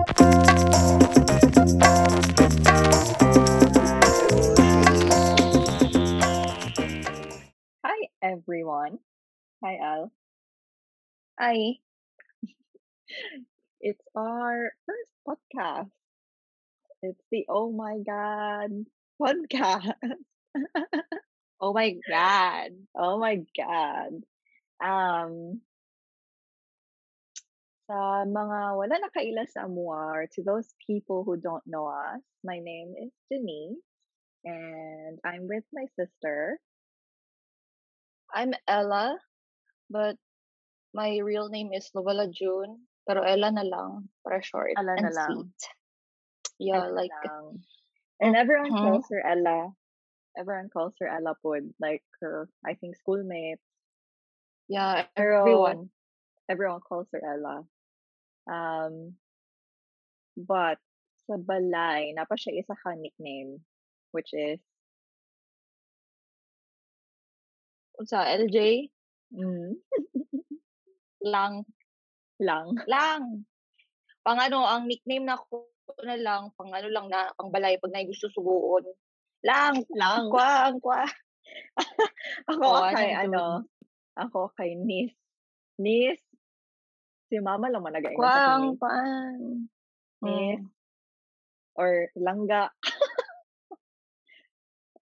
Hi, everyone. Hi, Al. Hi. It's our first podcast. It's the Oh My God podcast. Oh my God. oh my God. Um, sa mga wala nakaila sa amuar, to those people who don't know us, my name is Denise, and I'm with my sister. I'm Ella, but my real name is Luella June. Pero Ella na lang, para short Ella na and lang. sweet. Yeah, Ella like, lang. And everyone Mhm. calls her Ella. Everyone calls her Ella Pod, like her, I think, schoolmates. yeah, everyone. everyone calls her Ella. Um, but sa balay, napa siya isa ka nickname, which is Sa LJ, mm, lang. lang. Lang. Pang ano, ang nickname na ko na lang, pang ano lang na, pang balay, pag na gusto suguon. Lang. Lang. Kwa, ang kwa. Ako Oh, kay ano, ako kay Nis. Nis. Si mama lang man nagaingon Kwa, sa kini. paan. Nis. Mm. Or langga.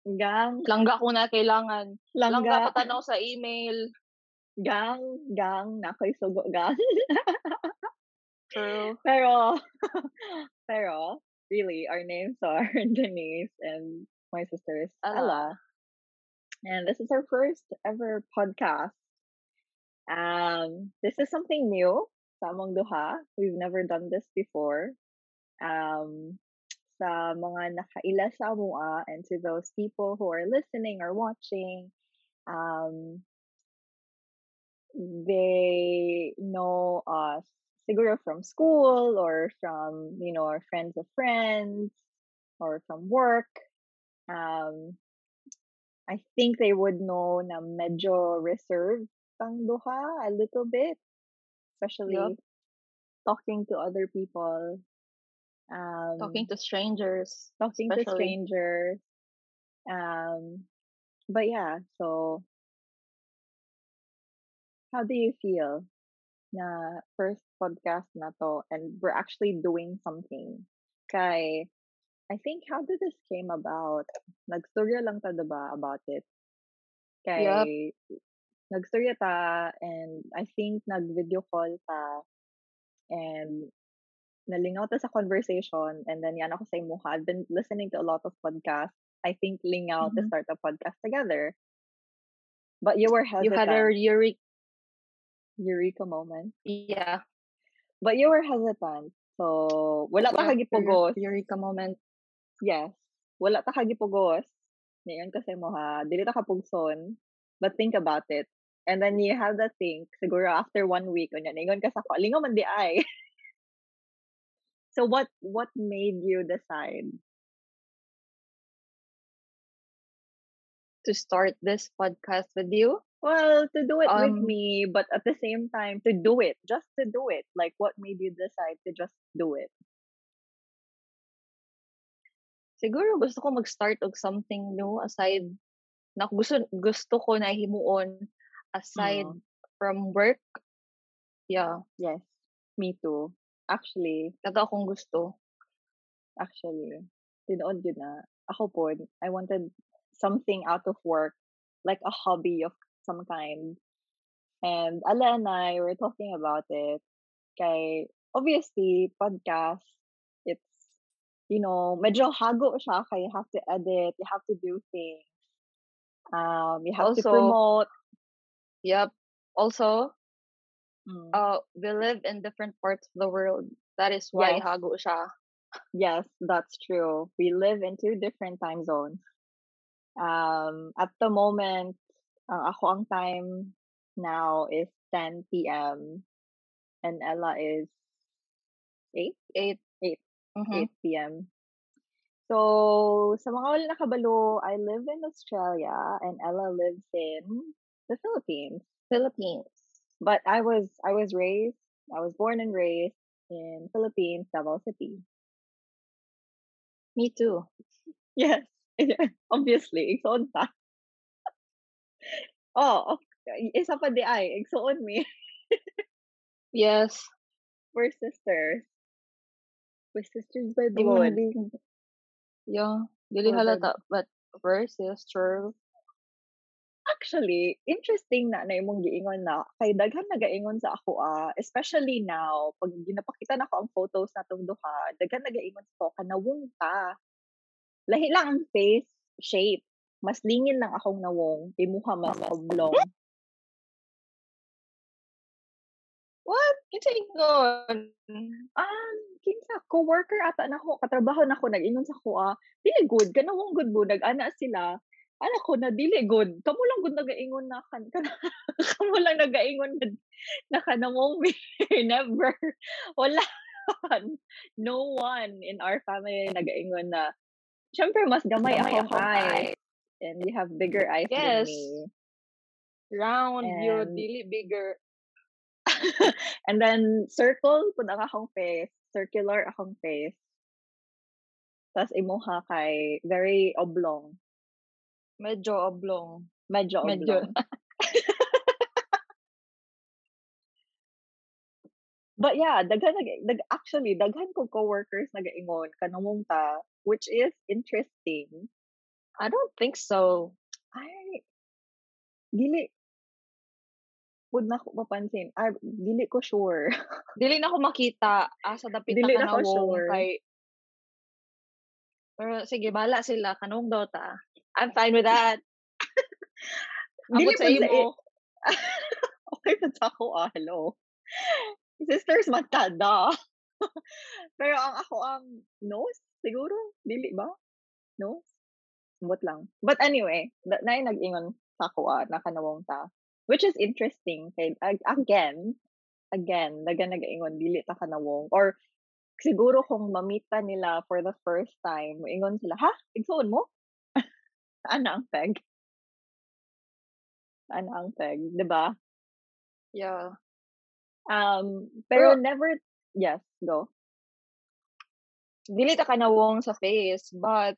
Gang. Langga ko na kailangan. Langga Langga. patanaw sa email. Gang. Gang. Nakoy sugo gang. True. Pero, pero, really, our names are Denise and my sister is Ella. Ella. And this is our first ever podcast. Um, this is something new sa among duha. We've never done this before. Um, sa mga nakaila sa amua and to those people who are listening or watching, um, they know us siguro from school or from you know our friends of friends or from work um i think they would know na medyo reserved ang duha a little bit especially talking to other people um Talking to strangers. talking to especially. strangers um but yeah so how do you feel na first podcast na to and we're actually doing something kay I think how did this came about nagstorya lang ta diba about it kay nagstorya ta and I think nag video call ta and nalingaw ta sa conversation and then yan ako sa imuha I've been listening to a lot of podcasts I think lingaw to Mhm. start a podcast together but you were hesitant You had a eureka. eureka moment Yeah. But you were hesitant. So, wala ta kagipugos. Eureka moment. Yes. Wala ta kagipugos. Ngayon kasi mo ha, dili ta kapugson. But think about it. And then you have that think, siguro after one week, unya, ningon ka sa ko, lingaw man di ay. so what what made you decide? To start this podcast with you. Well, to do it with Um, me, but at the same time, to do it, just to do it. Like, what made you decide to just do it? Siguro gusto ko mag-start og something new aside na gusto gusto ko na himuon aside Mm. from work. Yeah, Yes, me too. Actually, kato akong gusto. Actually, tinuod yun na. Ako po, I wanted something out of work, like a hobby of some kind. And Ala and I were talking about it. Kay, obviously, podcast, it's, you know, medyo hago siya. Kaya you have to edit, you have to do things. Um, you have to promote. Yep. Also, Mm. uh, we live in different parts of the world. That is why Yes. hago siya. Yes, that's true. We live in two different time zones. Um, at the moment, ang ako ang time now is 10 p.m. and Ella is 8? Eight. 8, Mhm. 8 p.m. So, sa mga wala nakabalo, I live in Australia and Ella lives in the Philippines. Philippines. But I was I was raised, I was born and raised in Philippines, Davao City. Me too. Yes. Obviously, igsoon ta. oh, okay. isa pa di ay, igsoon mi. Yes. We're sisters. We're sisters by Di mo na blood. Yeah. Dili Blood. halata. But versus true. Actually, interesting na na imong giingon na kay daghan nagaingon sa ako ah, especially now pag ginapakita na ko ang photos natong duha, daghan nagaingon sa ako kanawong ta. Lahi lang ang face shape. Mas lingin lang akong nawong, imuha mas oblong. What? Kinsa ingon? Um, kinsa coworker ata nako, katrabaho nako nag-ingon sa ko ah, dili good kanawong good mo nag-ana sila. Ana ko na dili good. Kamo lang gud nagaingon na kan kamo lang nagaingon na, na kanawong me. Never. Wala. no one in our family nagaingon na Siyempre, mas gamay, Gamay akong eyes. And you have bigger eyes Yes. than me. Round. And- Dili bigger. And then, circle pud ang akong face. Circular akong face. Tapos imuha kay very oblong. Medyo oblong. Medyo Medyo. oblong. But yeah, daghan nag, dag, actually daghan ko coworkers nagaingon kanamong ta which is interesting. I don't think so. Ay dili pud na ko mapansin. Ay dili ko sure. Dili na ko makita asa dapit Dili na kanawong sure. kay Pero sige, bala sila kanong dota. I'm fine with that. Dili sa imo. okay pa sa ako ah, hello. Sisters matada. Pero ang ako ang nose siguro dili ba? Nose? Sumot lang. But anyway, na yung nag-ingon sa ako ah, nakanawong ta. Which is interesting. Kay, ag- again, again, naga nag-ingon, dili ta kanawong. Or siguro kung mamita nila for the first time, ingon sila, ha? Igsoon mo? Ana ang peg? Ana ang peg? 'di ba? Yeah. Um, pero Pero- never, yes, go. Dili ta kanawong sa face, but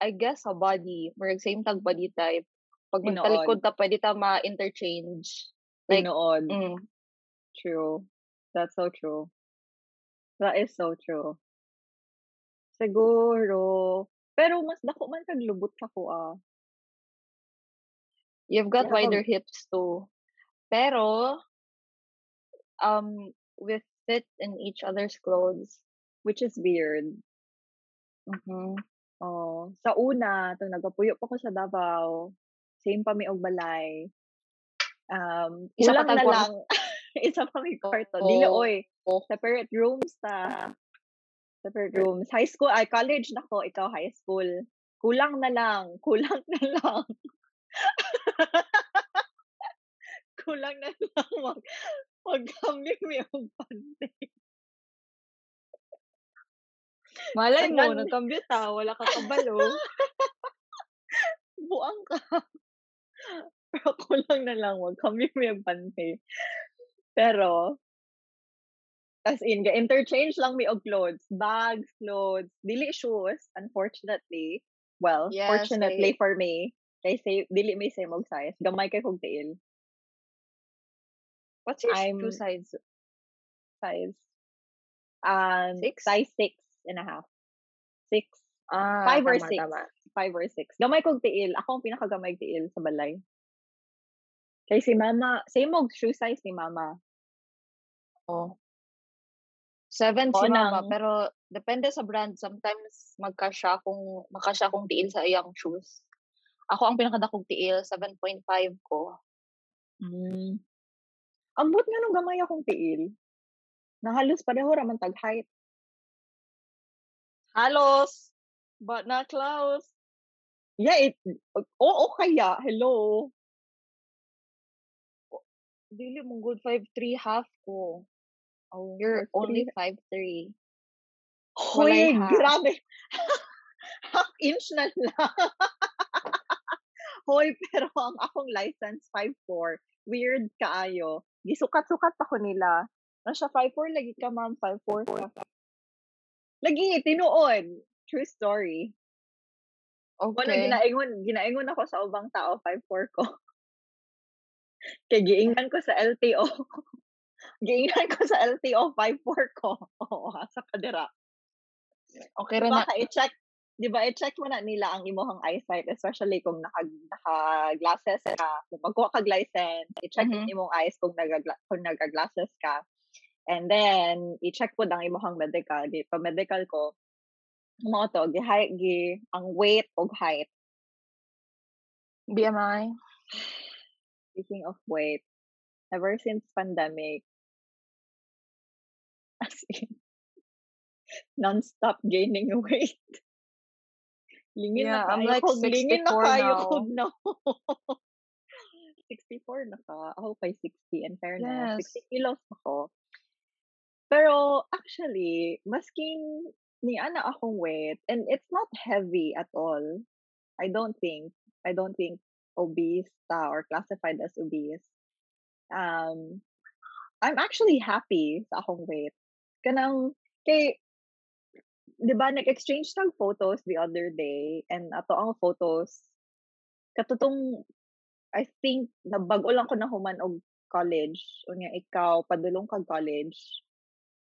I guess sa body, murag same tag body type. Pag magtalikod ta, pwede ta ma-interchange. Like, Tinuod. mm, True. That's so true. That is so true. Siguro. Pero mas dako man kag lubot ka ko ah. you've got Yeah, wider hips too. Pero, um, we fit in each other's clothes. Which is weird. Mhm. Oh, sa una, to nagapuyo pa ko sa Davao. Same pa mi og balay. Um, Isa pa na lang. Isa pa mi kwarto. Dili Oo. oy. Oo. Separate rooms ta. Separate rooms. High school, ay college na ko, ikaw high school. Kulang na lang. Kulang na lang. kulang na lang. Wag, wag kami may og pante. Malay mo, nagkambyo ta, wala ka kabalo. Buang ka. Pero kulang na lang. Wag kami may og pante. Pero, as in, ga-interchange lang mi og clothes. Bags, clothes. Dili shoes, unfortunately. Well, Yes, fortunately I- for me. Kay say, dili may same og size. Gamay kay kog tiil. What's your I'm- shoe size? Size. Um, Six? size six and a half. Six. Ah, Five or tama, six. tama. Five or six. Gamay kog tiil. Ako ang pinakagamay tiil sa balay. Kay si mama, same og shoe size ni mama. Oh. Seven Oo si mama, nang- pero depende sa brand. Sometimes magkasya kung makasya kung tiil sa iyang shoes. Ako ang pinakadakong tiil, 7.5 ko. Mm. Ambot nga nung gamay akong tiil. Nahalos pareho raman tag height. Halos, but not close. Yeah, it, oo kaya. Hello. Dili mong good 5'3 half ko. Oh, You're 5'3". only 5'3. Hoy, grabe. half inch na lang. Hoy, pero ang akong license 5'4". Weird kaayo. Gisukat-sukat pa ko nila. Ano siya, 5'4 lagi ka, ma'am. 5'4 ka. Lagi, tinuod. True story. Wala, Okay. ginaingon, ginaingon ako sa ubang tao, 5'4 ko. Kay giingan ko sa LTO. Giingan ko sa LTO, 5'4 ko. Oo, sa kadira. Okay Di ra ba na. ka i-check, di ba i-check mo na nila ang imuhang eyesight, especially kung naka, naka-glasses ka, kung magkuha kag license, i-check Mhm. mm imong eyes kung, naga, kung naga-glasses ka. And then, i-check po ang imuhang medical. Di, pa medical ko, mo to, gi, height, gi, ang weight o height. BMI. Speaking of weight, ever since pandemic, as in, non-stop gaining weight. Lingin Yeah, na I'm like ko, lingin na 64 kayo now. ko na. 64 na ka. Ako kay 60 in fairness. Yes. 60 kilos ako. Pero actually, masking ni ana akong weight, and it's not heavy at all. I don't think. I don't think obese ta or classified as obese. Um, I'm actually happy sa akong weight. Kanang, kay, di ba, nag-exchange tag photos the other day, and ato ang photos, katutong, I think, nabago lang ko na human og college. Unya, ikaw, padulong kag college.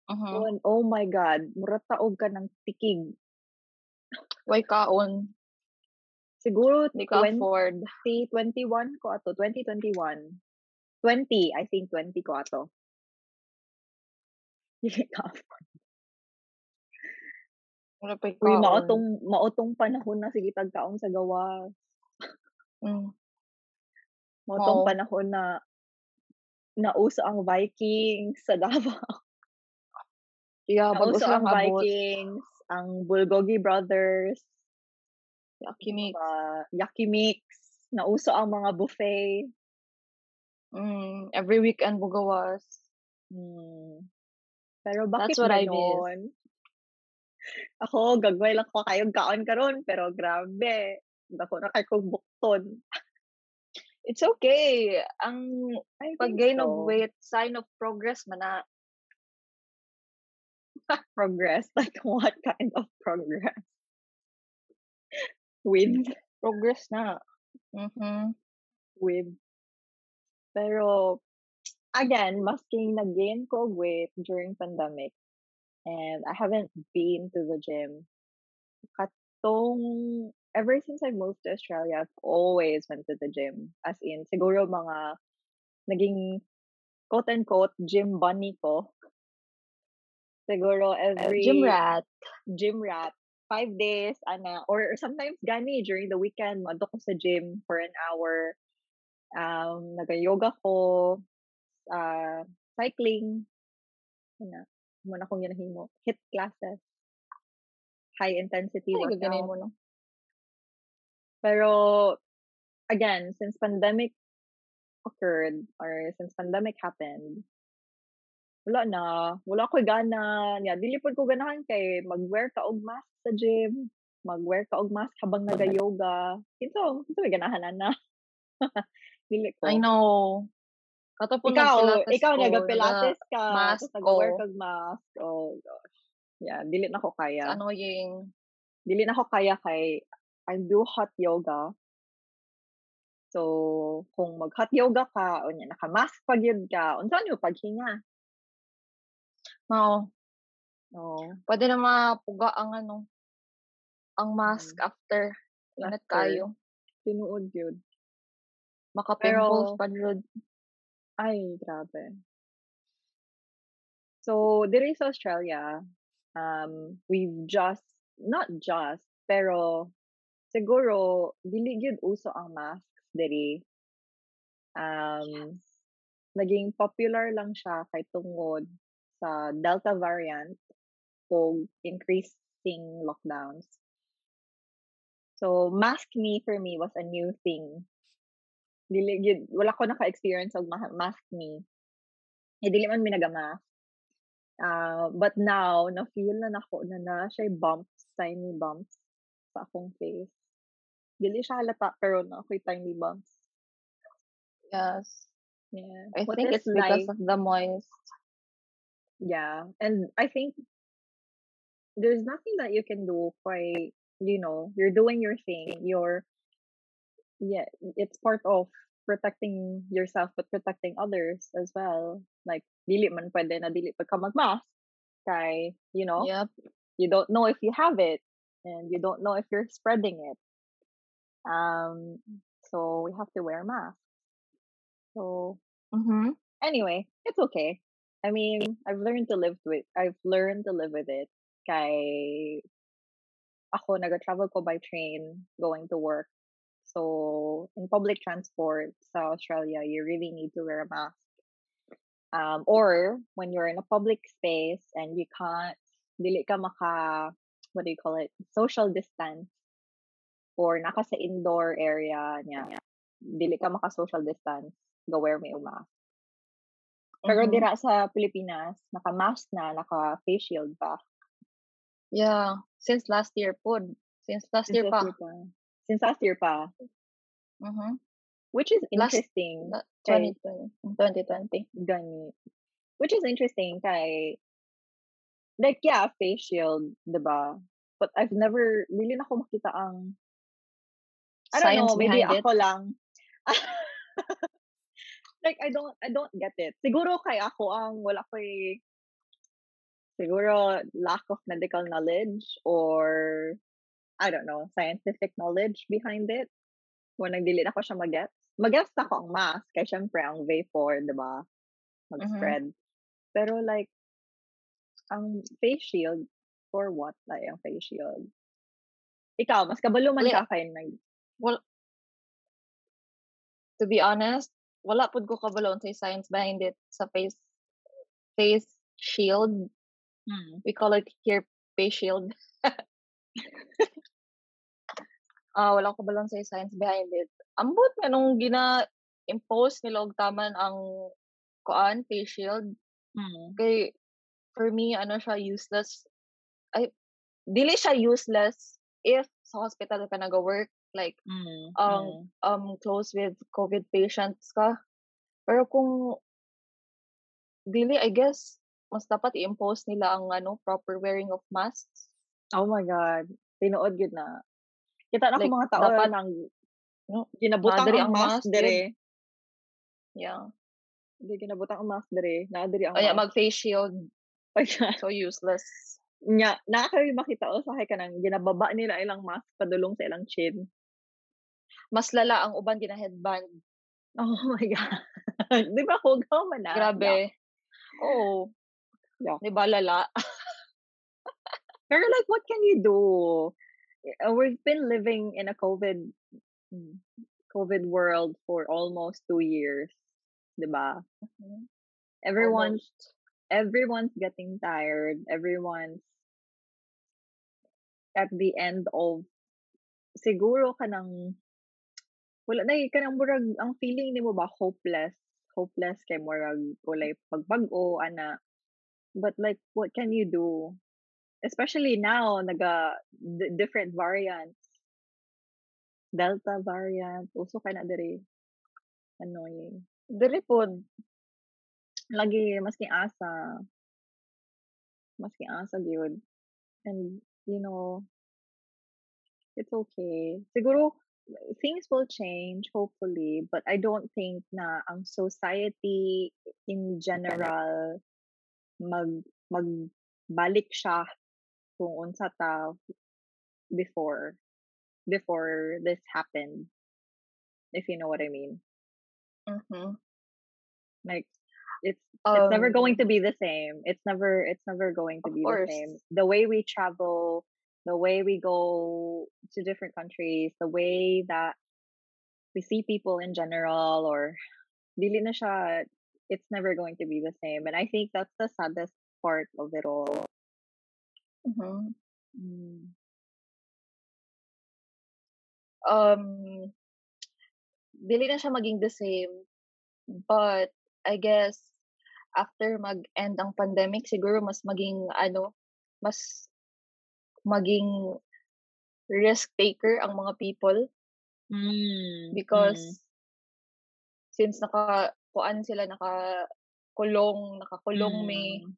And, oh my God, mura taog ka ng tikig. Way kaon. Siguro Di ka 20, afford. 21 ko ato, 2021. 20, I think 20 ko ato. Dili ka. Wala pa'y Uy, kaon. maotong, maotong panahon na sige tagkaon sa gawas. Mm. Maotong Oo. panahon na nauso ang Vikings sa Davao. Yeah, Nauso ang silang abot. Vikings, ang Bulgogi Brothers, Yaki mix. uh, Yaki Mix, nauso ang mga buffet. Mm, every weekend bugawas. Hmm. Pero bakit That's what I miss. Ako, gagawin lang ko kayong kaon karon pero grabe. Dako na kay kong bukton. It's okay. Ang pag-gain of so. weight, sign of progress man na. Progress. Like what kind of progress? With Progress na. Mhm. with pero again masking nag-gain ko weight during pandemic. And I haven't been to the gym. Katong ever since I moved to Australia I've always went to the gym. As in siguro mga naging quote unquote gym bunny ko. Siguro Uh, every gym rat. gym rat five days ana or sometimes gani during the weekend madto ko sa gym for an hour. Um naga-yoga ko uh, cycling. Ana muna akong ginahimo hit classes. High intensity Ay, workout. mo no. pero again since pandemic occurred or since pandemic happened wala na. Wala ko gana. Niya dili pod ko ganahan kay mag-wear ka og mask sa gym mag-wear ka og mask habang naga-yoga kinsa kinsa may ganahan na. Dili ko. I know. Kato po ikaw nag-pilates ikaw nag-pilates ka mask nag-wear kag mask oh gosh yeah dili na ko kaya annoying. dili na ko kaya kay I do hot yoga so kung mag hot yoga ka unya naka mask pa gyud ka unsa niyo paghinga Oo. oh Pwede na mapuga ang ano, ang mask mm. after. Ingat after kayo. tinuod gyud Maka-pimples pa jud. Ay grabe so diri sa Australia um we've just not just pero siguro dili gyud uso ang masks diri um naging popular lang siya kay tungod sa Delta variant o increasing lockdowns. So, mask me for me was a new thing. Dili, gyud- wala ko naka-experience ma- mask me. Eh, dili man mi naga-mask. Uh, but now, na-feel na nako na na siya bumps, tiny bumps sa akong face. Dili siya halata, pero na ako'y tiny bumps. Yes. Yeah. I What think it's because life? of the moist. Yeah, and I think there's nothing that you can do quite you know, you're doing your thing. You're yeah, it's part of protecting yourself but protecting others as well. Like dili man pwede na dili pa ka mag-mask kay, you know, Yep. you don't know if you have it and you don't know if you're spreading it. Um so we have to wear masks. So Mhm. anyway, it's okay. I mean, I've learned to live with I've learned to live with it. Kay ako naga-travel ko by train going to work. So in public transport sa Australia, you really need to wear a mask. Um, or when you're in a public space and you can't, dili ka maka, what do you call it, social distance, or naka sa indoor area niya, dili ka maka social distance, go wear mo yung mask. Pero Mhm. dira sa Pilipinas, naka-mask na, naka-face shield pa. Yeah, since last year po. Since last Since year last pa. year pa. Since last year pa. Mhm. Which is Last interesting. Kay 2020 2020. gani. Which is interesting kay like yeah, face shield, 'di ba? But I've never really na ako makita ang I don't Science know, maybe it. ako lang. like I don't I don't get it. Siguro kay ako ang wala ko'y siguro lack of medical knowledge or I don't know, scientific knowledge behind it. Kung nagdili na ko siya mag-gets. Mag-gets ako ang mask kay syempre ang vapor, 'di ba? Mhm. Mag-spread. Pero like ang face shield for what like ang face shield? Ikaw, mas kabalo man ka kay nag Well to be honest, wala pud ko kabalo unsay science behind it sa face face shield. Mm. We call it here face shield. Ah, wala ko kabalo unsay science behind it. Ambot nga nung gina-impose nila og taman ang kuan face shield Mm. kay for me ano siya useless. Ay dili siya useless if sa hospital ka naga-work like Mm. um Mm. um close with COVID patients ka. Pero kung dili I guess mas dapat i-impose nila ang ano proper wearing of masks. Oh my God. Tinuod gyud na. Kita na ko Like mga tao dapat nang no ginabutang ang ang mask mask gyud. dire. Yeah. Di ginabutang ang mask dire. Naadiri ang Anya mask. mag face shield. Oh. So useless. Nya, naa kayo makita usahay ka nang ginababa nila ilang mask padulong sa ilang chin. Mas lala ang uban gina headband. Oh my God. Di ba hugaw man na? Yuck. Grabe. Oo. Yuck. Di ba lala? Pero like, what can you do? Uh, We've been living in a COVID mm, COVID world for almost two years, diba? Mhm. Everyone's Almost. everyone's getting tired. Everyone's at the end of siguro kanang wala na eh, kanang murag ang feeling nimo ba hopeless hopeless kay murag walay pagbag-o ana but like what can you do especially now naga d- different variants. Delta variant uso ka na diri. Annoying. Diri pod. lagi maski asa. Maski asa gyud. And you know it's okay. Siguro things will change hopefully but i don't think na ang society in general mag magbalik siya kung unsa ta before before this happened if you know what i mean. Mhm. like it's it's never going Um to be the same. It's never it's never going to be the same. The way we travel the way we go to different countries the way that we see people in general or dili na siya it's never going to be the same. And i think that's the saddest part of it all Mhm. Um dili na siya maging the same. But I guess after mag-end ang pandemic siguro mas maging ano, mas maging risk taker ang mga people Mm. because Mm. since naka kuan sila naka kulong, nakakulong may Mm.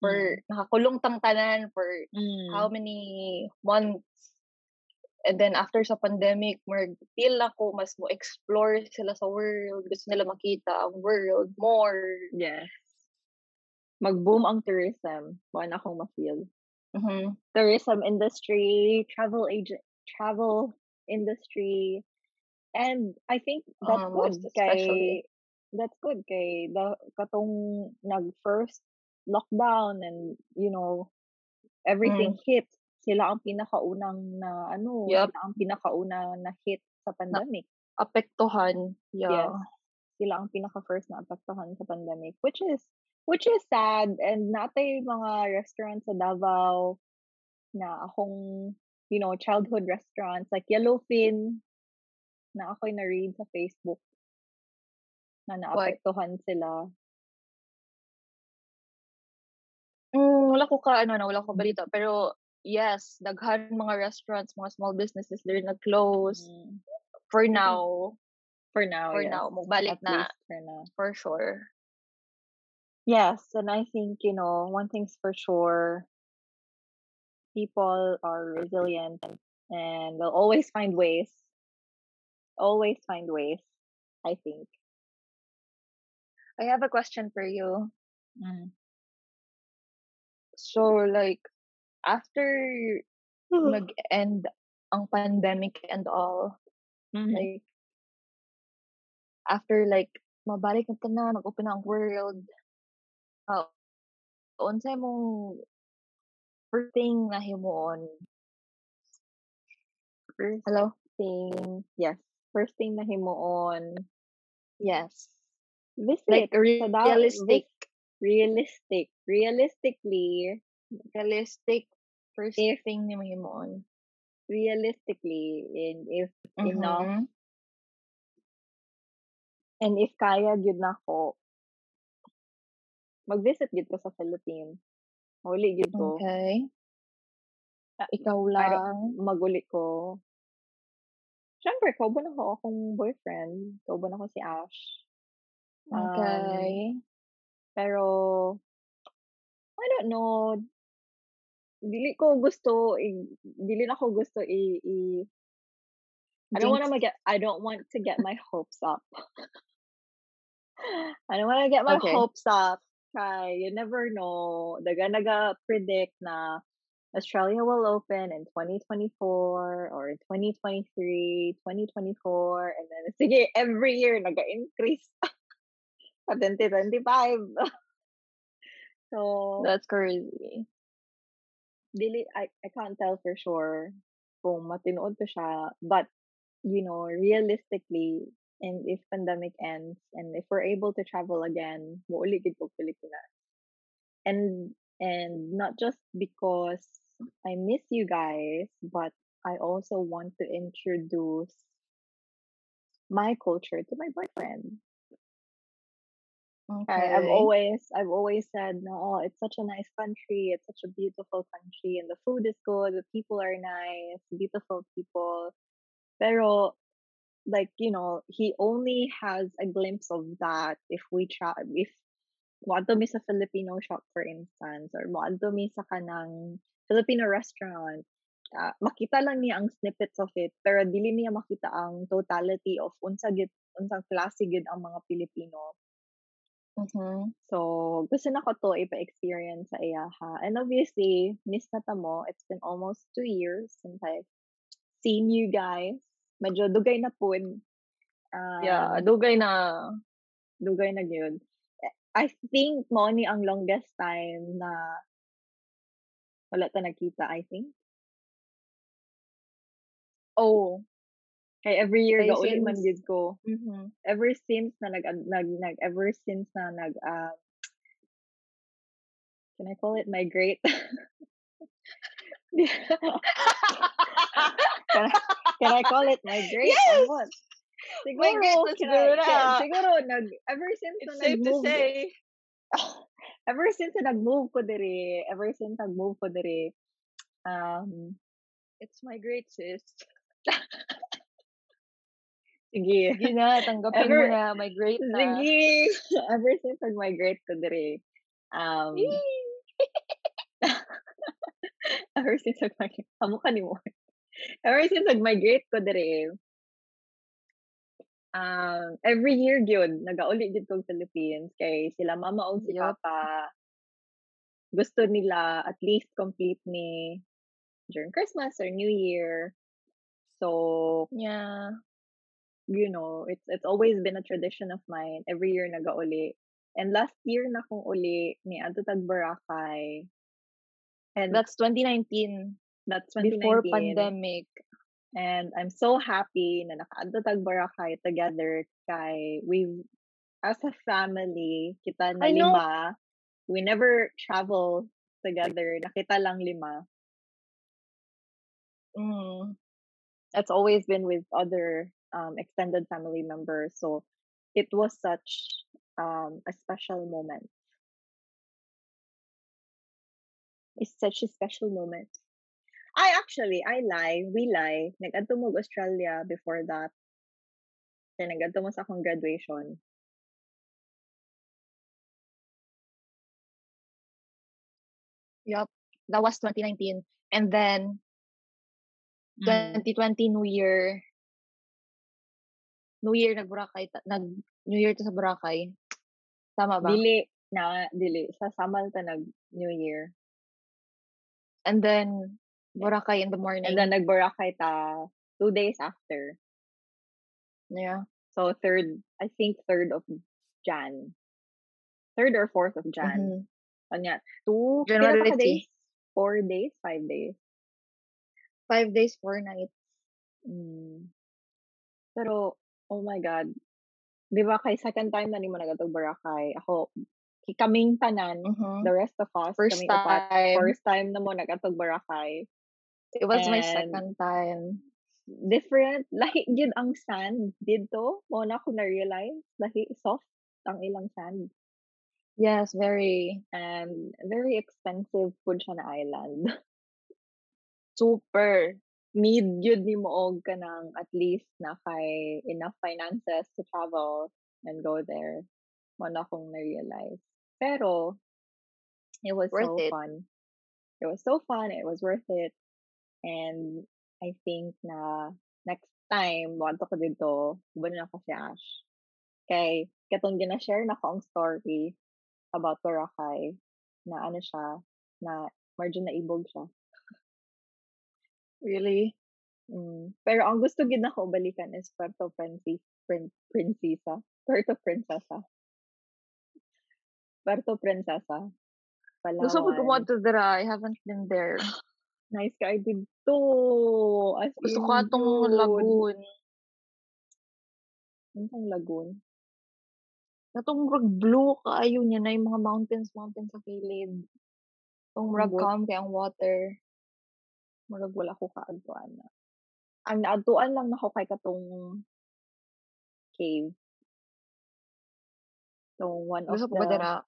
For Mm. nakakulong tang tanan for Mm. how many months. And then after sa pandemic, more feel ako mas mo explore sila sa world. Gusto nila makita ang world more. Yes. Mag-boom ang tourism. Buwan akong ma-feel. Mhm. Tourism industry, travel agent, travel industry. And I think that's Um, good kay especially. that's good kay the katong nag first lockdown and you know everything Mm. hit sila ang pinakaunang na ano Yup. sila ang pinakauna na hit sa Na pandemic apektuhan. yes Yeah. sila ang pinaka first na apektuhan sa pandemic which is which is sad and natay mga restaurants sa Davao na akong you know childhood restaurants like Yellowfin na ako'y na-read sa Facebook na naapektuhan sila wala ko ka ano na wala ko balita pero yes, daghan mga restaurants, mga small businesses they're nag-close Mm. for I think now. for now For yes now, magbalik na for now for sure. Yes, and I think, you know, one thing's for sure, people are resilient and they'll always find ways. Always find ways, I think. I have a question for you. Mm. So like after nag-end ang pandemic and all, Mhm. like after like mabalik na tanan, nag-open ang world. Uh, unsay mong first thing na himuon? First Hello? thing, yes. First thing na himuon, Yes. visit Like realistic, realistic. Realistically, realistic first if thing ni mo himuon. realistically, and if enough, Mhm. and if kaya gyud nako, mag-visit gyud ko sa Philippines. Uli gyud ko. Okay. Ah, Ikaw lang. maguli ko. Siyempre, kauban ako akong boyfriend. Kauban ako si Ash. Um, Okay. Pero, I don't know. Dili ko gusto, i, dili na ko gusto i, i I don't want to get, I don't want to get my hopes up. I don't want to get my Okay. hopes up. Kay, you never know. Daga naga predict na Australia will open in 2024 or 2023, 2024, and then sige, every year naga-increase 2025. so, That's crazy. dili, I, I can't tell for sure kung matinood to siya. But, you know, realistically, and if pandemic ends, and if we're able to travel again, muuli gid ko Pilipinas. And, and not just because I miss you guys, but I also want to introduce my culture to my boyfriend. I, I've Okay. always I've always said no oh, it's such a nice country it's such a beautiful country and the food is good the people are nice beautiful people pero like you know he only has a glimpse of that if we try if moadto mi sa Filipino shop for instance or moadto mi sa kanang Filipino restaurant ah, makita lang niya ang snippets of it pero dili niya makita ang totality of unsa gid unsang klase gid ang mga Pilipino Mhm. So, gusto na ko to ipa-experience sa Iyaha. And obviously, miss na ta mo. It's been almost two years since I've seen you guys. Medyo dugay na po. Yeah, Um, dugay na. dugay na gyud. I think mo ni ang longest time na wala ta nagkita, I think. Oh, Kay every year kay gauli man gyud ko. mhm. Ever since na nag nag, nag ever since na nag um, can I call it migrate? can, I, can I call it migrate or Yes! what? Migrate Siguro, na can I, can, na. siguro, nag, ever since na It's safe to nag-move, say. ever since na nag-move ko diri, ever since nag-move ko diri, um, It's my great sis. Sige, Sige na, tanggapin mo ever, na. My great na. sige, ever since nag-migrate ko diri, um! Ever since nag-migrate amo ka ni mo. Ever since nag-migrate ko diri um, every year gyud nagauli gyud kog Philippines kay sila mama ug si papa gusto nila at least complete me during Christmas or New Year. So, Yeah. You know, it's it's always been a tradition of mine. Every year nagauli. And last year na kong uli niadto tag Boracay. And That's 2019. that's Before 2019. pandemic. And I'm so happy na nakaadto tag Boracay together kay we've as a family kita na lima. We never travel together. Nakita lang lima. Mm. It's always been with other um, extended family members. So it was such um, a special moment. It's such a special moment. I actually, I lie, we lie. Nag-adto mo Australia before that. Then nag-adto mo sa akong graduation. Yup. That was 2019. And then Mm. 2020 New Year. New Year nag Boracay ta- nag New Year to sa Boracay. Tama ba? Dili na, dili. Sa Samal ta nag New Year. And then Boracay in the morning. And then nag-Boracay ta two days after. yeah. So third, I think third of Jan. Third or fourth of Jan. Mhm. Kanya, two, January days? Four days? Five days? Five days, four nights. Mm. Pero, oh my God. Di ba kay second time na ni mo nagatog Boracay. Ako, ki- kaming tanan, Mhm. the rest of us, First kaming upat, time. first time na mo nagatog Boracay. It was my And second time. different, lahi gid ang sand dito. Mo na ako na-realize, lahi soft ang ilang sand. Yes, very And very expensive food siya na island. super. Need yun ni mo og ka ng at least na kay enough finances to travel and go there. Mo na akong na-realize. Pero, it was Worth so it. fun. It was so fun. It was worth it. And I think na next time, wanto ko dito, iba na ako si Ash. Kay, katong gina-share na ko ang story about Boracay, na ano siya, na medyo naibog siya. Really? Mm. Pero ang gusto gid nako balikan is Puerto Princesa. Prin- Princesa. Puerto Princesa. Puerto Princesa. Gusto ko Palawan. kumonto dira. I haven't been there. Nice ka dito. As Gusto ko atong lagoon. Ano lagoon? Atong rag blue kaayo niya na yung mga mountains, mountains sa kilid. Itong rag Ambot. calm kay ang water. Murag wala ko kaadtuan na. Ang naadtuan lang nako kay katong cave. So, one of Gusto ko the?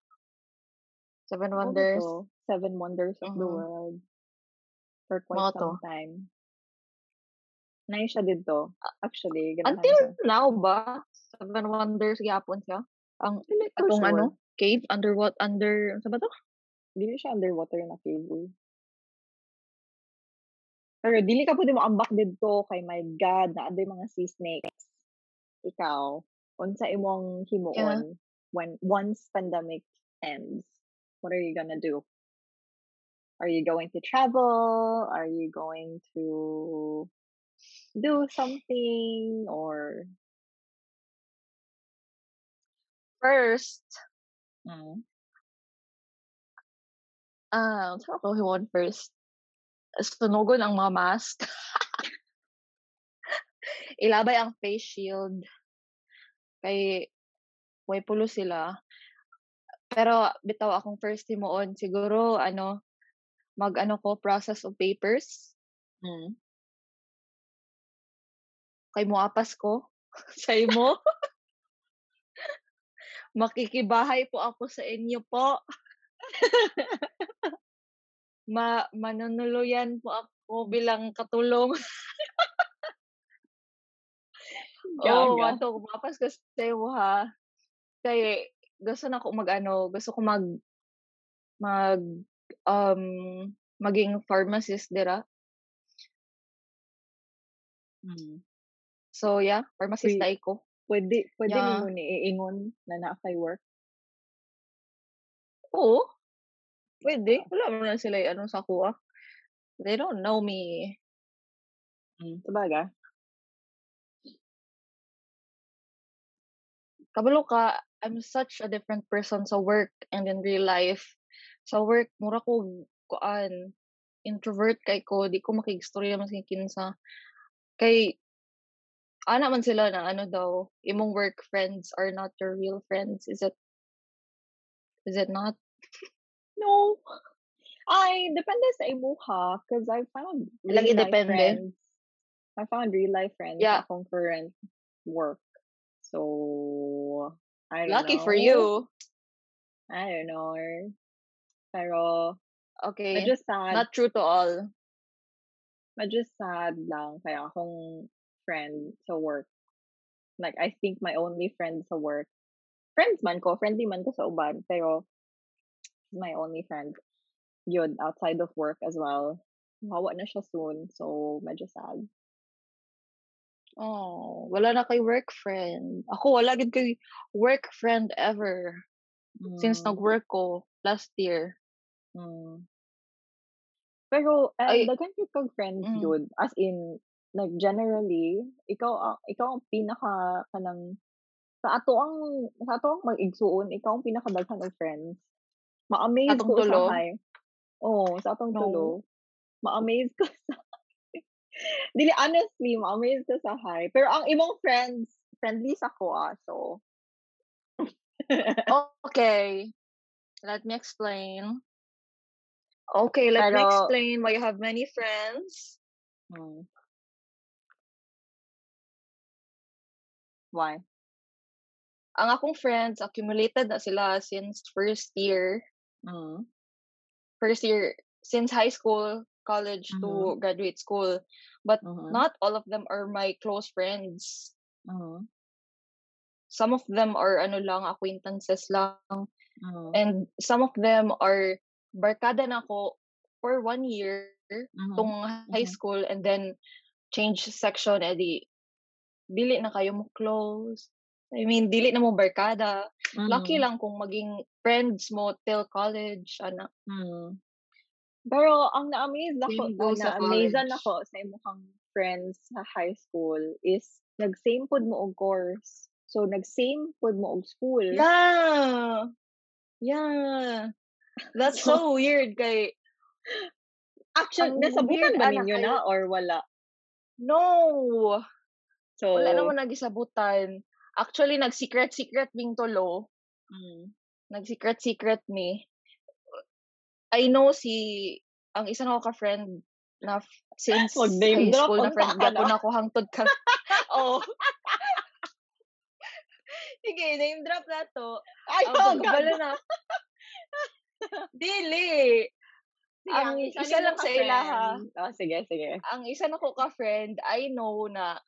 Seven ano Wonders. to? Seven Wonders of the Mhm. World. For quite Mga some to. time. Nice siya dito. Actually, ganahan Until siya. now ba? Seven Wonders gyapon siya. Ang atong sure. ano, cave underwater under sa ba to? Dili siya underwater na cave. uy. Pero dili ka pwede mo ambak dito kay my God, na adoy mga sea snakes. Ikaw, unsa imong Yeah. himuon when once pandemic ends? What are you gonna do? Are you going to travel? Are you going to do something or First, mm, ah, uh, ako hiwon first. Sunugon ang mga mask. Ilabay ang face shield. Kay way pulo sila. Pero bitaw akong first himuon siguro ano mag ano ko process of papers mm, kay moapas ko sa imo. Makikibahay po ako sa inyo po. Ma manunuluyan po ako bilang katulong. Oo, gaga. ato kumapas ko sa imo ha. Kay gusto na ko mag ano, gusto ko mag mag um maging pharmacist dira. Mm. So yeah, pharmacist Uy, ko. pwede pwede Yeah. ni iingon na naa kay work? Oo. Pwede. Wala man lang sila ano sa kuha. They don't know me. Hmm, sabagay. Kabalo ka, I'm such a different person sa work and in real life. Sa work, mura ko kuan introvert kay ko, di ko makigstorya maski kinsa. Kay ana man sila na ano daw, imong work friends are not your real friends. Is it is it not? No. Ay, depende sa imuha because I found real Lagi life friends. I found real life friends Yeah. akong current work. So, I don't Lucky for know. you. I don't know. Pero, Okay. medyo sad. Not true to all. medyo sad lang kaya akong friend sa work. Like, I think my only friend sa work. Friends man ko, friendly man ko sa uban, pero my only friend. Yun, outside of work as well. Mawa na siya soon, so medyo sad. Oh, wala na kay work friend. Ako wala gid kay work friend ever since Mm, nag-work ko last year. mm. Pero, uh, Ay, daghan gyud kag friends mm. yun. As in, like, generally, ikaw, ang- ikaw ang pinaka, kanang, sa ato ang, sa ato ang mag-igsuon, ikaw ang pinakadaghan ng friends. Ma-amaze ko tulo? usahay. Oo, sa atong No. tulo. Ma-amaze ko sa Dili, honestly, ma-amaze ko sa high. Pero ang imong friends, friendly sa ko ah, so. Okay. Let me explain. Okay, let me Pero, explain why you have many friends. hmm, why? Ang akong friends, accumulated na sila since first year. Mm. First year, since high school, college Mhm. to graduate school. But Mhm. not all of them are my close friends. Mhm. Some of them are ano lang, acquaintances lang. Mhm. And some of them are barkada na ako for one year Mhm. tong high Mhm. school and then change section edi dili na kayo mo close. I mean, dili na mo barkada. Lucky Mhm. lang kung maging friends mo till college, ana. Mm. Pero ang na-amaze ako, na-amazan college. ako sa imong friends sa high school is nag-same pod mo og course. So nag-same pod mo og school. Yeah. Yeah. That's So so weird kay actually nasabutan ba ninyo na or wala? no. Wala So naman nagisabutan. Actually, nag-secret-secret ming tulo. mm. Nag-secret-secret me. I know si ang isa na ko ka-friend na since Mag-name high drop school na friend gyapon na. ako hangtod ka. oh. Sige, name drop na to. Ayaw Ang gag. kabalo na. Dili. Sige, Ang isa isa lang sa ilaha. Oh, sige, sige. ang isa na ko ka-friend, I know na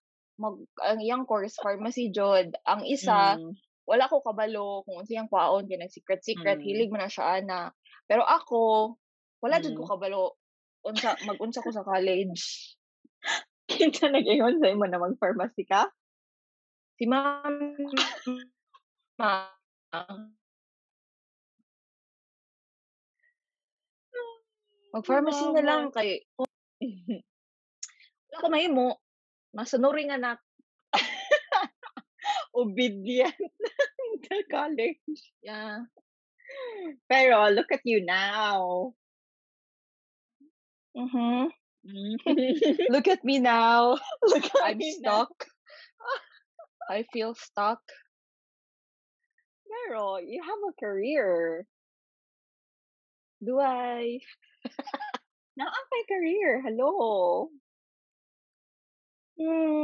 mag ang iyang course pharmacy jud. Ang isa Mm. wala ko kabalo kung unsa iyang kwaon kay nag-secret-secret Mm. hilig man na siya ana. Pero ako wala jud ko Mm. kabalo unsa mag-unsa ko sa college. Kinsa nag-ingon sa imo na mag-pharmacy ka? Si mama mag-pharmacy na lang kay wala ko mahimo. Masunuring anak. Obedient sa college. Yeah. Pero look at you now. Mhm. Mm. Look at me now. look at I'm me now. stuck. I feel stuck. Pero you have a career. Do I? Naa kay career. Hello.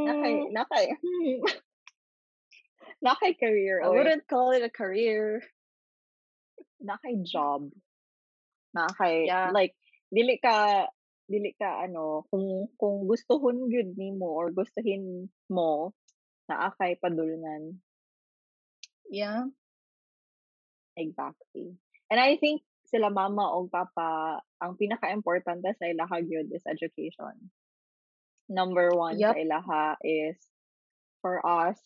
Nakay Hmm. nakay hmm. nakay career I wouldn't call it a career. Nakay job. Nakay Yeah. like dili ka dili ka ano kung kung gustuhon gyud nimo or gustuhin mo naa kay padulngan Yeah. exactly. And I think sila mama o papa, ang pinaka-importante sa ilaha gyud is education. Number one sa Yup. ilaha is for us,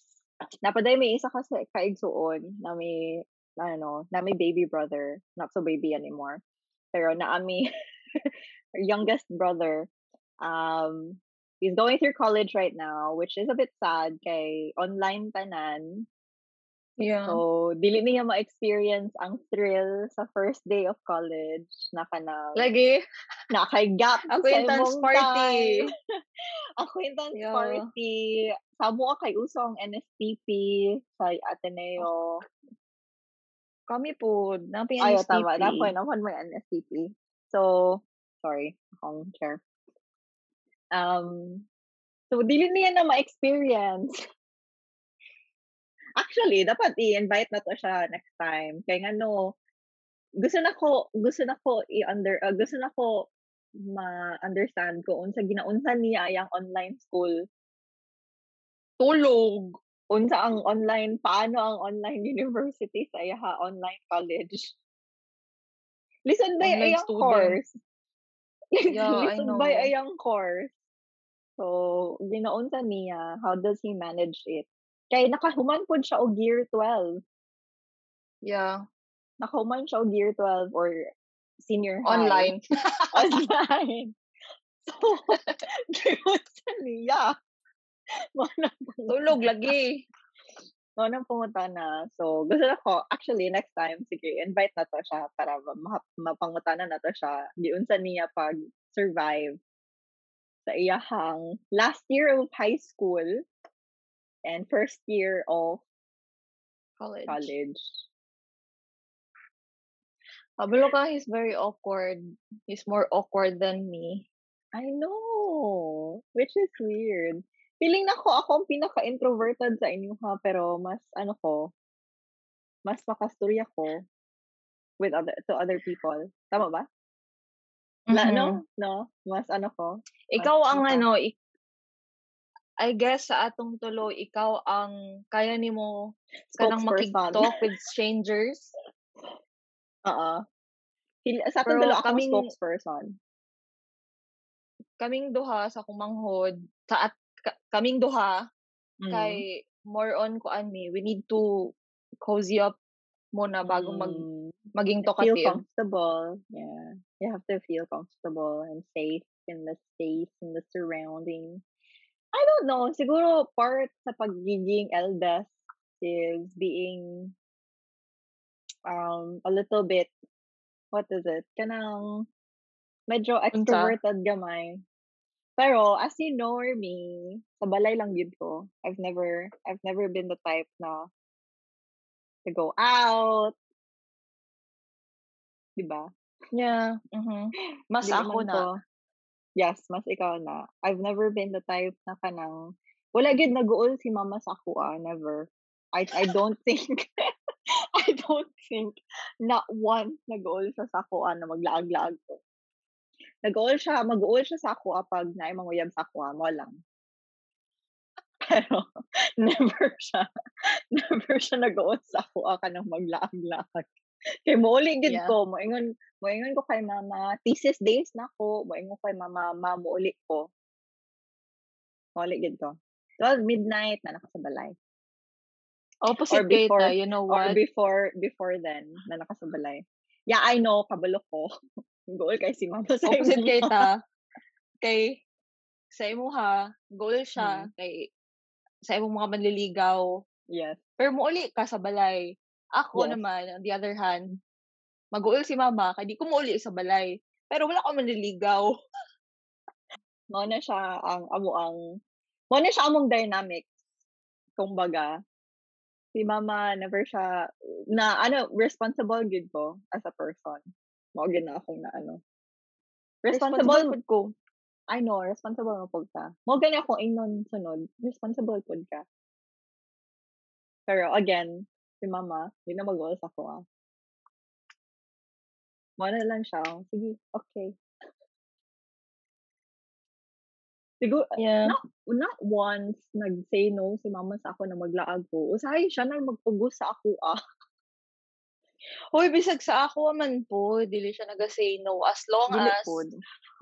napaday may isa ka sa kaigsuon na may ano, na may baby brother, not so baby anymore. Pero naami youngest brother, um, he's going through college right now, which is a bit sad kay online tanan. Yeah. So, dili niya ma-experience ang thrill sa first day of college na kanang Lagi. na kay gap sa Acquaintance party. Acquaintance Yeah. party. Samo ka kay uso ang NSTP sa Ateneo. Kami po, napi Ay, NSTP. tama. Napoy naman may NSTP. So, sorry. Akong chair. Um, so, dili niya na ma-experience. Actually, dapat i-invite na to siya next time. Kaya nga no, gusto na ko, gusto na ko i-under, uh, gusto na ko ma-understand ko unsa ginaunsan niya yang online school. Tulog. Unsa ang online, paano ang online university sa iyaha online college. Listen by Online ayang student. course. Yeah, I Listen by ayang course. So, ginaunsa niya, how does he manage it? Kay nakahuman pod siya og year 12. Yeah. Nakahuman siya og year 12 or senior high. Online. Online. So, ginaunsa niya. Mga Tulog lagi. No, nang pumunta na. So, gusto na ko, actually, next time, sige, invite na to siya para ma- mapangutana na to siya. Giunsa niya pag survive sa iyahang last year of high school and first year of College. college. Pablo ka, he's very awkward. He's more awkward than me. I know, which is weird. Feeling na ko ako ang pinaka-introverted sa inyo ha, pero mas ano ko, mas makastorya ko with other to other people. Tama ba? La, Mhm. no? No? Mas ano ko? Ikaw Mas ang ano, ik- I guess sa atong tulo, ikaw ang kaya nimo kanang makig-talk with strangers. Oo. Feel- Sa Pero dala ako kaming- spokesperson. Kaming duha sa kumanghod, sa at ka- kaming duha Mm. kay more on ko ani, we need to cozy up muna bago mag Mm. maging feel talkative. comfortable. Yeah. You have to feel comfortable and safe in the space, in the surrounding. I don't know. Siguro part sa pagiging eldest is being um a little bit what is it? Kanang medyo extroverted gamay. Pero as you know me, sa balay lang yun ko. I've never I've never been the type na to go out. Diba? Yeah. mhm. Mas Di ako na. ko. Yes, mas ikaw na. I've never been the type na kanang wala gid nag-uol si mama sa ako never. I I don't think I don't think not once nag-uol siya sa ako na maglaag-laag ko. Nag-uol siya, mag-uol siya sa ako pag naay manguyab sa ako mo lang. Pero never siya never siya nag-uol sa ako kanang maglaag-laag. Kay mouli gid Yeah. ko, moingon moingon ko kay mama, thesis days na ko, moingon kay mama, ma mouli ko. Mouli gid ko. 12 midnight na nakasabalay. Opposite Or before- ta, you know Or what? before before then na nakasabalay. Yeah, I know, kabalo ko. Goal kay si mama sa Opposite imo. kay ta. Kay sa imo ha, goal siya Mm. kay sa imong mga manliligaw. Yes. Pero muuli ka sa balay. Ako Yes. naman, on the other hand, mag-uul si mama, kaya di ko muuli sa balay. Pero wala ko manliligaw. Mao na siya ang amo ang mao na siya among dynamics. Kumbaga, si mama never siya na ano responsible gid ko as a person. Mao gid na akong na ano. Responsible, pud ko. I know, responsible mo pud ka. Mao gani akong ingnon sunod. Responsible pud ka. Pero again, si mama, di na mag sa ako ah. Mao na lang siya. oh, Sige, okay. Siguro, Yeah. not, not once nag-say no si mama sa ako na maglaag ko. Usahay siya na magpugos sa ako ah. Hoy, bisag sa ako man po, dili siya naga-say no as long Dili as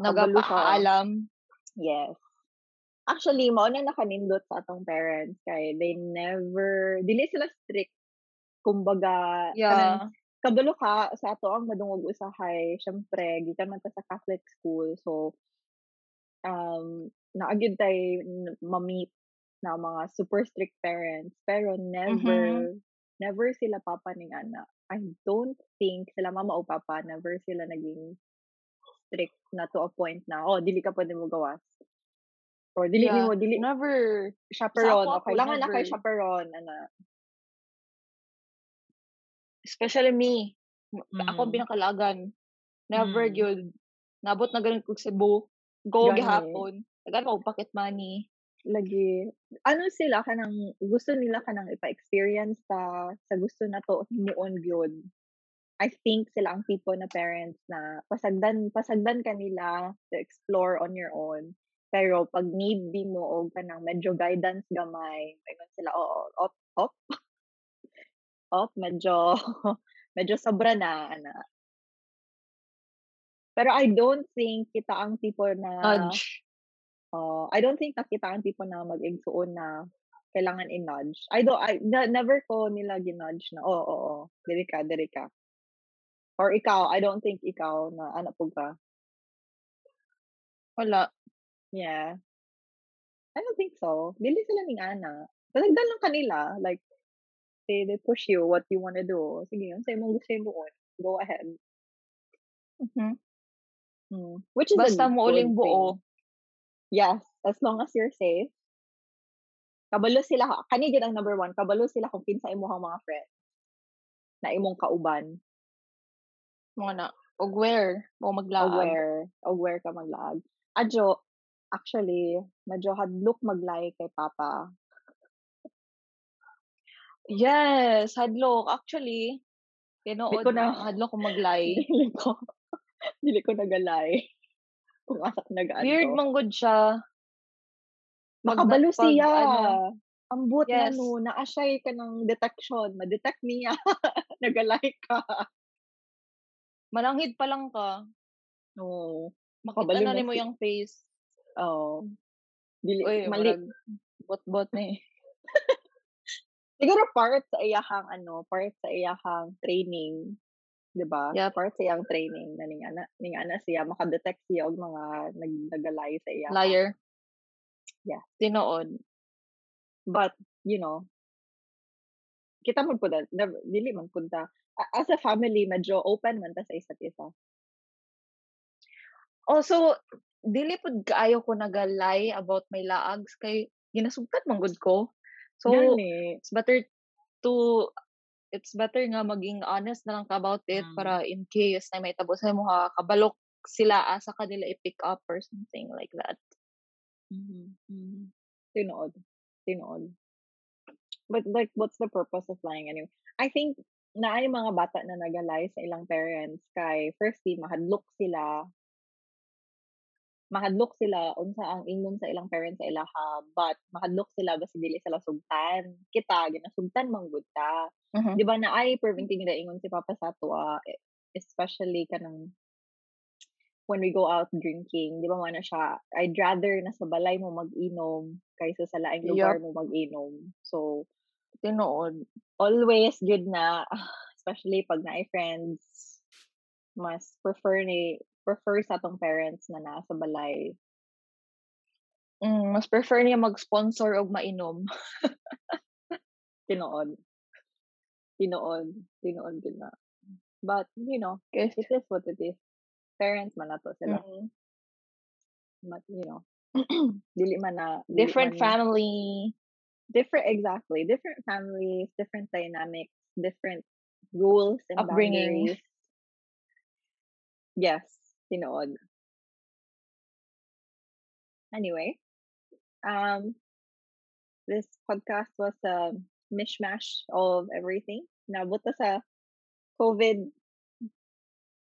nagapaalam. Yes. Actually, mao na nakanindot sa atong parents kay they never dili sila strict. Kumbaga, Yeah. kabalo ka sa ato ang madungog usahay, syempre gikan man ta sa Catholic school. So, um, naa gyud tay n ma-meet na mga super strict parents pero never never sila papa ning ana. I don't think sila mama o papa never sila naging strict na to a point na, "Oh, dili ka pwede mogawas." Or dili Yeah, nimo dili never. Sa chaperone, ako ako kailangan na kay never. chaperone ana. Especially me, m ako ang Mm. pinakalagan. Never Mm. gyud. Naabot na gani kog Cebu, go Gani. gihapon. Daghan pa kog pocket money. Lagi. Ano sila kanang gusto nila kanang ipa-experience sa sa gusto nato himuon gyud. I think sila ang tipo na parents na pasagdan pasagdan ka nila to explore on your own. Pero 'pag need di mo og kanang medyo guidance gamay, moingon sila, "Oo, op, op." Op, medyo medyo sobra na ana. Pero I don't think kita ang tipo na Nudge. oh, I don't think na kita ang tipo na mag-igsuon na kailangan i-nudge. I don't I na never ko nila gi-nudge na, "Oh, oo, diri ka, diri ka." Or ikaw, I don't think ikaw na ana pud ka? Wala. Yeah. I don't think so. Dili sila ning ana. Pasagdan lang kanila like they they push you what you wanna do. Sige, unsa imong gusto himuon, go ahead. Mhm. Hmm, which is Basta mauling thing. buo. Yes, as long as you're safe. Kabalo sila kani ang number 1, kabalo sila kung kinsa imong mga friends. Na imong kauban. Mga na where mo maglaag. Aware, aware ka maglaag. Adyo, actually, medyo hadlok maglahi kay papa. Yes, hadlok. Actually, Di tinuod ko na na hadlok ko mag-lie. dili ko dili ko nagalahi. Kung asa ko Weird nag-ano. man gud siya. Pag na Makabalo pag siya. ano Ambot na yes. no, naa siya'y kanang detection, ma-detect niya nagalahi ka. Mananghid pa lang ka, makita makabalo na na nimo si yang face. oo. Dili Uy, mali bot-bot ni. Siguro part sa iyahang ano, part sa iyahang training, 'di ba? Yep. Part sa iyang training na ning ana ning ana siya maka-detect siya og mga nag nagalay sa iyaha. Liar. Yeah. Tinuod. But, you know, kita man pud dili man pud as a family medyo open man ta sa isa't isa. Also, dili pud kaayo ko naga-lie about my laags kay ginasugtan man gud ko. So, Gani. it's better to it's better nga maging honest na lang ka about it Mm. para in case na may tabo sa mo kabalok sila asa kanila i-pick up or something like that. Mhm. Mhm. Tinuod. Tinuod. But like what's the purpose of lying anyway? I think naay mga bata na nagalay sa ilang parents kay firstly mahadlok sila mahadlok sila unsa ang ingon sa ilang parents sa ilaha but mahadlok sila basta dili sila sugtan. Kita ginasugtan man gud ta. Mhm. Di ba naay preventing na ingon si papa sa ato ah, e- especially kanang when we go out drinking, di ba man na siya, I'd rather nasa balay mo mag-inom kaysa sa laing lugar Yup. mo mag-inom. So, Tinuod. always good na, especially pag naay friends, mas prefer ni prefer sa atong parents na nasa balay. Mm, mas prefer niya mag-sponsor og mainom. Tinuod. Tinuod. Tinuod good na. But, you know, Yes. it is what it is. Parents man nato sila. Mm. But, you know, dili man na, dili Different man family. different exactly different families different dynamics different rules and Upbringing. boundaries yes tinuod anyway um this podcast was a mishmash of everything nabot na sa covid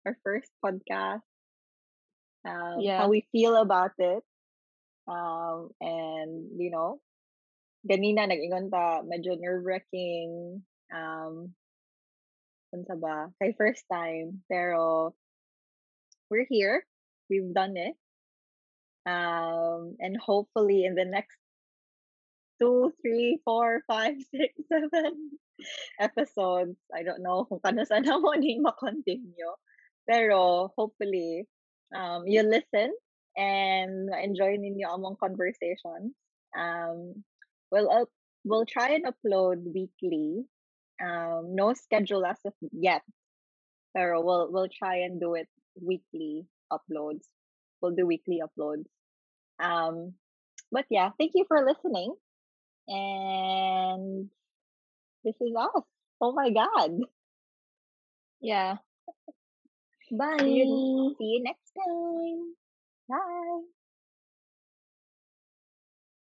our first podcast um Yeah. how we feel about it um and you know ganina nag-ingon ta medyo nerve-wracking um unsa ba, kay first time, pero we're here. We've done it. Um, and hopefully in the next two, three, four, five, six, seven episodes, I don't know kung kano sana mo ni ma-continue. Pero hopefully, um, you listen and enjoy ninyo among conversations. Um, we'll up, we'll try and upload weekly. Um, no schedule as of yet, pero we'll we'll try and do it weekly uploads. We'll do weekly uploads. Um, but yeah, thank you for listening. And this is us. Oh my god. Yeah. See you, Bye. see you next time. Bye.